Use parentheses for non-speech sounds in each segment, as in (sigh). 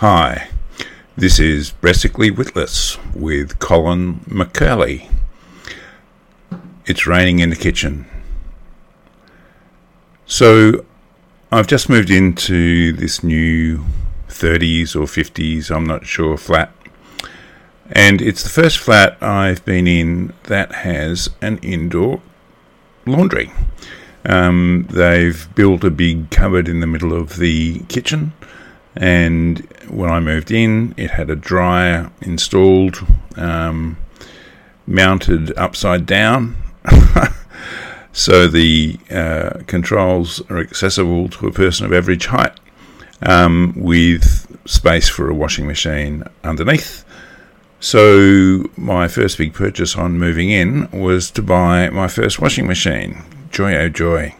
Hi, this is Bressically Witless with Colin McCurley. It's raining in the kitchen. So, I've just moved into this new 30s or 50s, I'm not sure, flat. And it's the first flat I've been in that has an indoor laundry. Um, they've built a big cupboard in the middle of the kitchen, and when I moved in, it had a dryer installed, um, mounted upside down. (laughs) so the uh, controls are accessible to a person of average height um, with space for a washing machine underneath. So, my first big purchase on moving in was to buy my first washing machine. Joy, oh joy.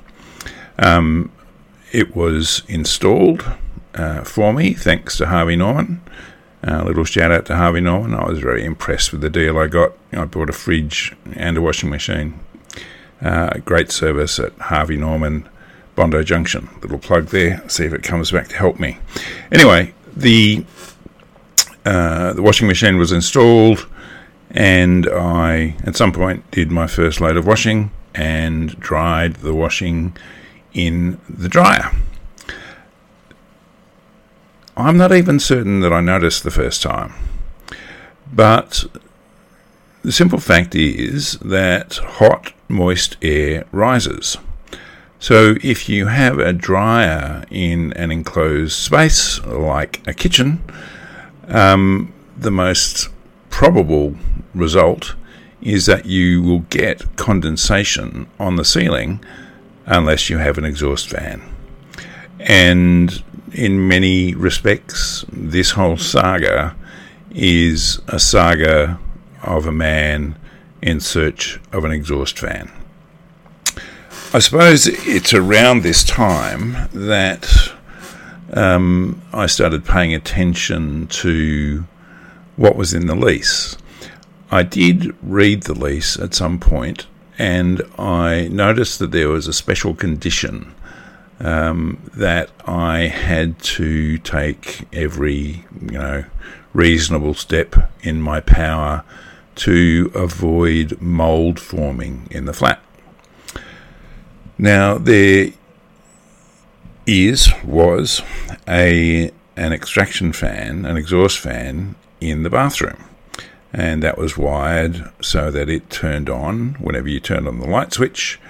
Um, it was installed uh, for me thanks to Harvey Norman. A uh, little shout out to Harvey Norman. I was very impressed with the deal I got. I bought a fridge and a washing machine. Uh, great service at Harvey Norman, Bondi Junction. Little plug there. See if it comes back to help me. Anyway, the uh, the washing machine was installed, and I, at some point, did my first load of washing and dried the washing in the dryer. I'm not even certain that I noticed the first time, but the simple fact is that hot, moist air rises. So, if you have a dryer in an enclosed space like a kitchen, um, the most probable result is that you will get condensation on the ceiling unless you have an exhaust fan. And in many respects, this whole saga is a saga of a man in search of an exhaust fan. I suppose it's around this time that um, I started paying attention to what was in the lease. I did read the lease at some point, and I noticed that there was a special condition um, that I had to take every, you know, reasonable step in my power to avoid mold forming in the flat. Now there is was a an extraction fan, an exhaust fan in the bathroom. And that was wired so that it turned on whenever you turned on the light switch.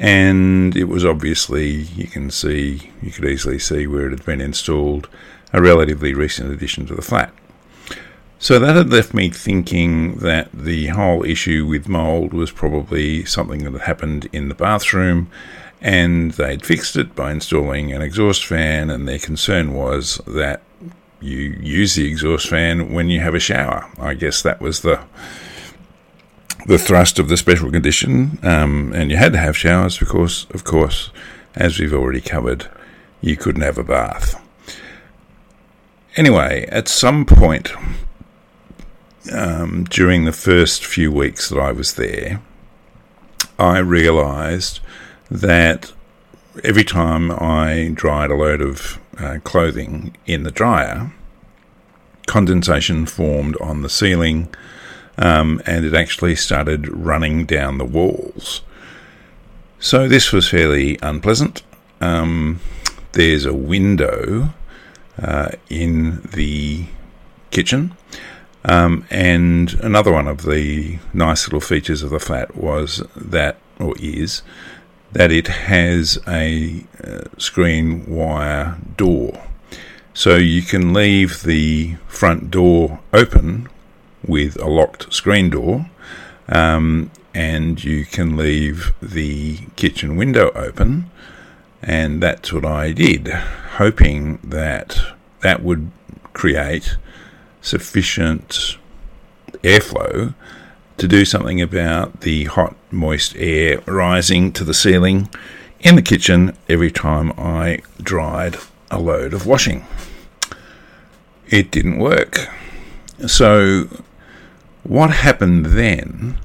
And it was obviously, you can see, you could easily see where it had been installed, a relatively recent addition to the flat. So that had left me thinking that the whole issue with mould was probably something that had happened in the bathroom and they'd fixed it by installing an exhaust fan, and their concern was that you use the exhaust fan when you have a shower. I guess that was the the thrust of the special condition, um, and you had to have showers because, of course, as we've already covered, you couldn't have a bath. Anyway, at some point um, during the first few weeks that I was there, I realised that every time I dried a load of uh, clothing in the dryer, condensation formed on the ceiling um, and it actually started running down the walls. So this was fairly unpleasant. Um, there's a window uh, in the kitchen. Um, and another one of the nice little features of the flat was that, or is, that it has a uh, screen wire door. So you can leave the front door open with a locked screen door, um, and you can leave the kitchen window open. And that's what I did, hoping that that would create sufficient airflow to do something about the hot, moist air rising to the ceiling in the kitchen every time I dried a load of washing. It didn't work. So, what happened then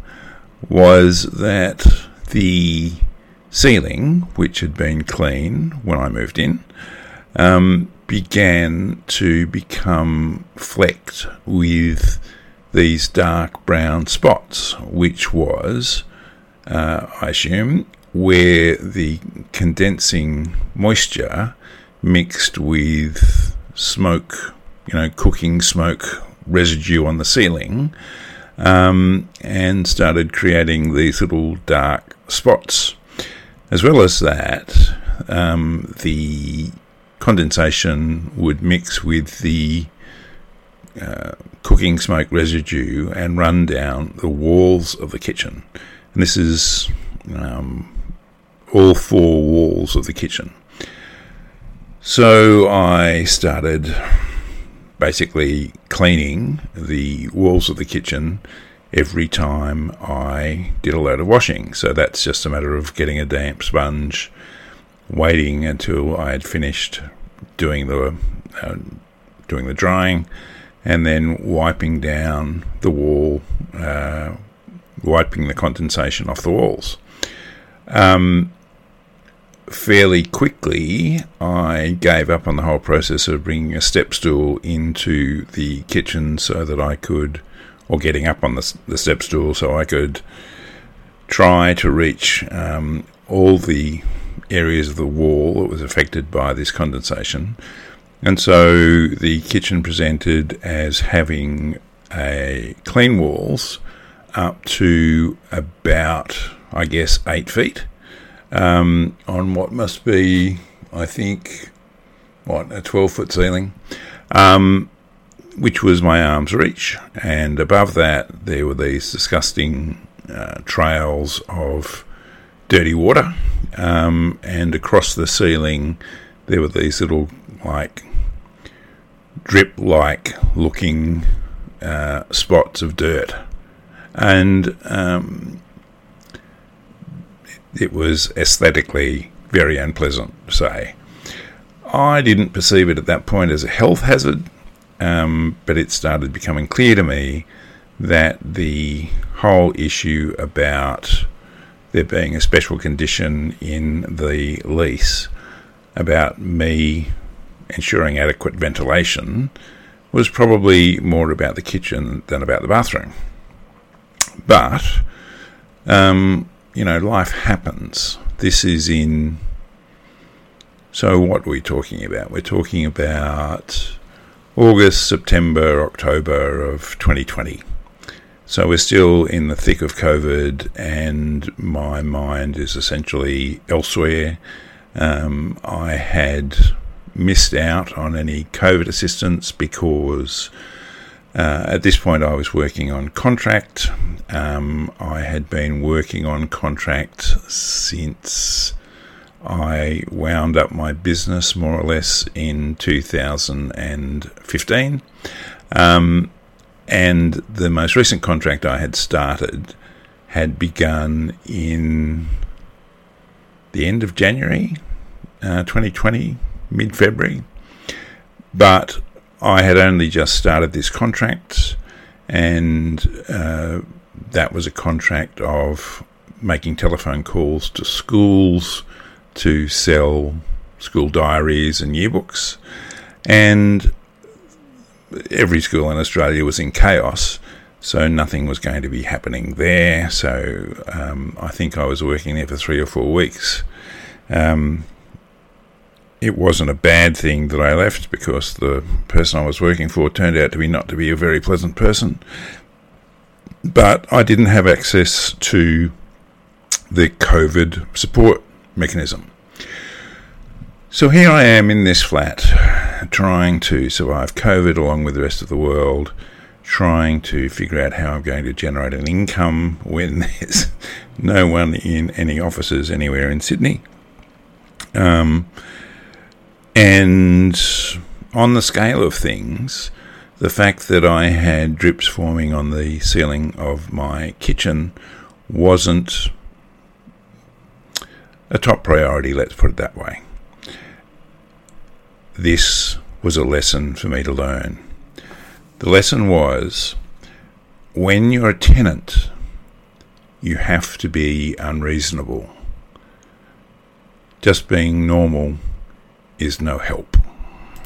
was that the ceiling, which had been clean when I moved in, um, began to become flecked with these dark brown spots, which was, uh, I assume, where the condensing moisture mixed with smoke, you know, cooking smoke residue on the ceiling, um, and started creating these little dark spots. As well as that, um, the condensation would mix with the uh, cooking smoke residue and run down the walls of the kitchen. And this is um, all four walls of the kitchen. So I started basically cleaning the walls of the kitchen every time I did a load of washing. So that's just a matter of getting a damp sponge, waiting until I had finished doing the uh, doing the drying, and then wiping down the wall, uh, wiping the condensation off the walls. Um, fairly quickly, I gave up on the whole process of bringing a step stool into the kitchen so that I could, or getting up on the, the step stool so I could try to reach um, all the areas of the wall that was affected by this condensation. And so the kitchen presented as having a clean walls up to about, I guess, eight feet um, on what must be, I think, what, a 12 foot ceiling, um, which was my arm's reach. And above that, there were these disgusting uh, trails of dirty water. Um, and across the ceiling, there were these little, like, drip like looking uh, spots of dirt. And um, it was aesthetically very unpleasant, say. I didn't perceive it at that point as a health hazard, um, but it started becoming clear to me that the whole issue about there being a special condition in the lease about me ensuring adequate ventilation was probably more about the kitchen than about the bathroom. But um, you know, life happens. This is in. So, what are we talking about? We're talking about August, September, October of 2020. So, we're still in the thick of COVID, and my mind is essentially elsewhere. Um, I had missed out on any COVID assistance because uh, at this point, I was working on contract. Um, I had been working on contract since I wound up my business more or less in 2015. Um, and the most recent contract I had started had begun in the end of January uh, 2020, mid February. But I had only just started this contract, and uh, that was a contract of making telephone calls to schools to sell school diaries and yearbooks. And every school in Australia was in chaos, so nothing was going to be happening there. So um, I think I was working there for three or four weeks. Um, it wasn't a bad thing that I left because the person I was working for turned out to be not to be a very pleasant person. But I didn't have access to the COVID support mechanism. So here I am in this flat, trying to survive COVID along with the rest of the world, trying to figure out how I'm going to generate an income when (laughs) there's no one in any offices anywhere in Sydney. Um, and on the scale of things, the fact that I had drips forming on the ceiling of my kitchen wasn't a top priority, let's put it that way. This was a lesson for me to learn. The lesson was when you're a tenant, you have to be unreasonable. Just being normal is no help.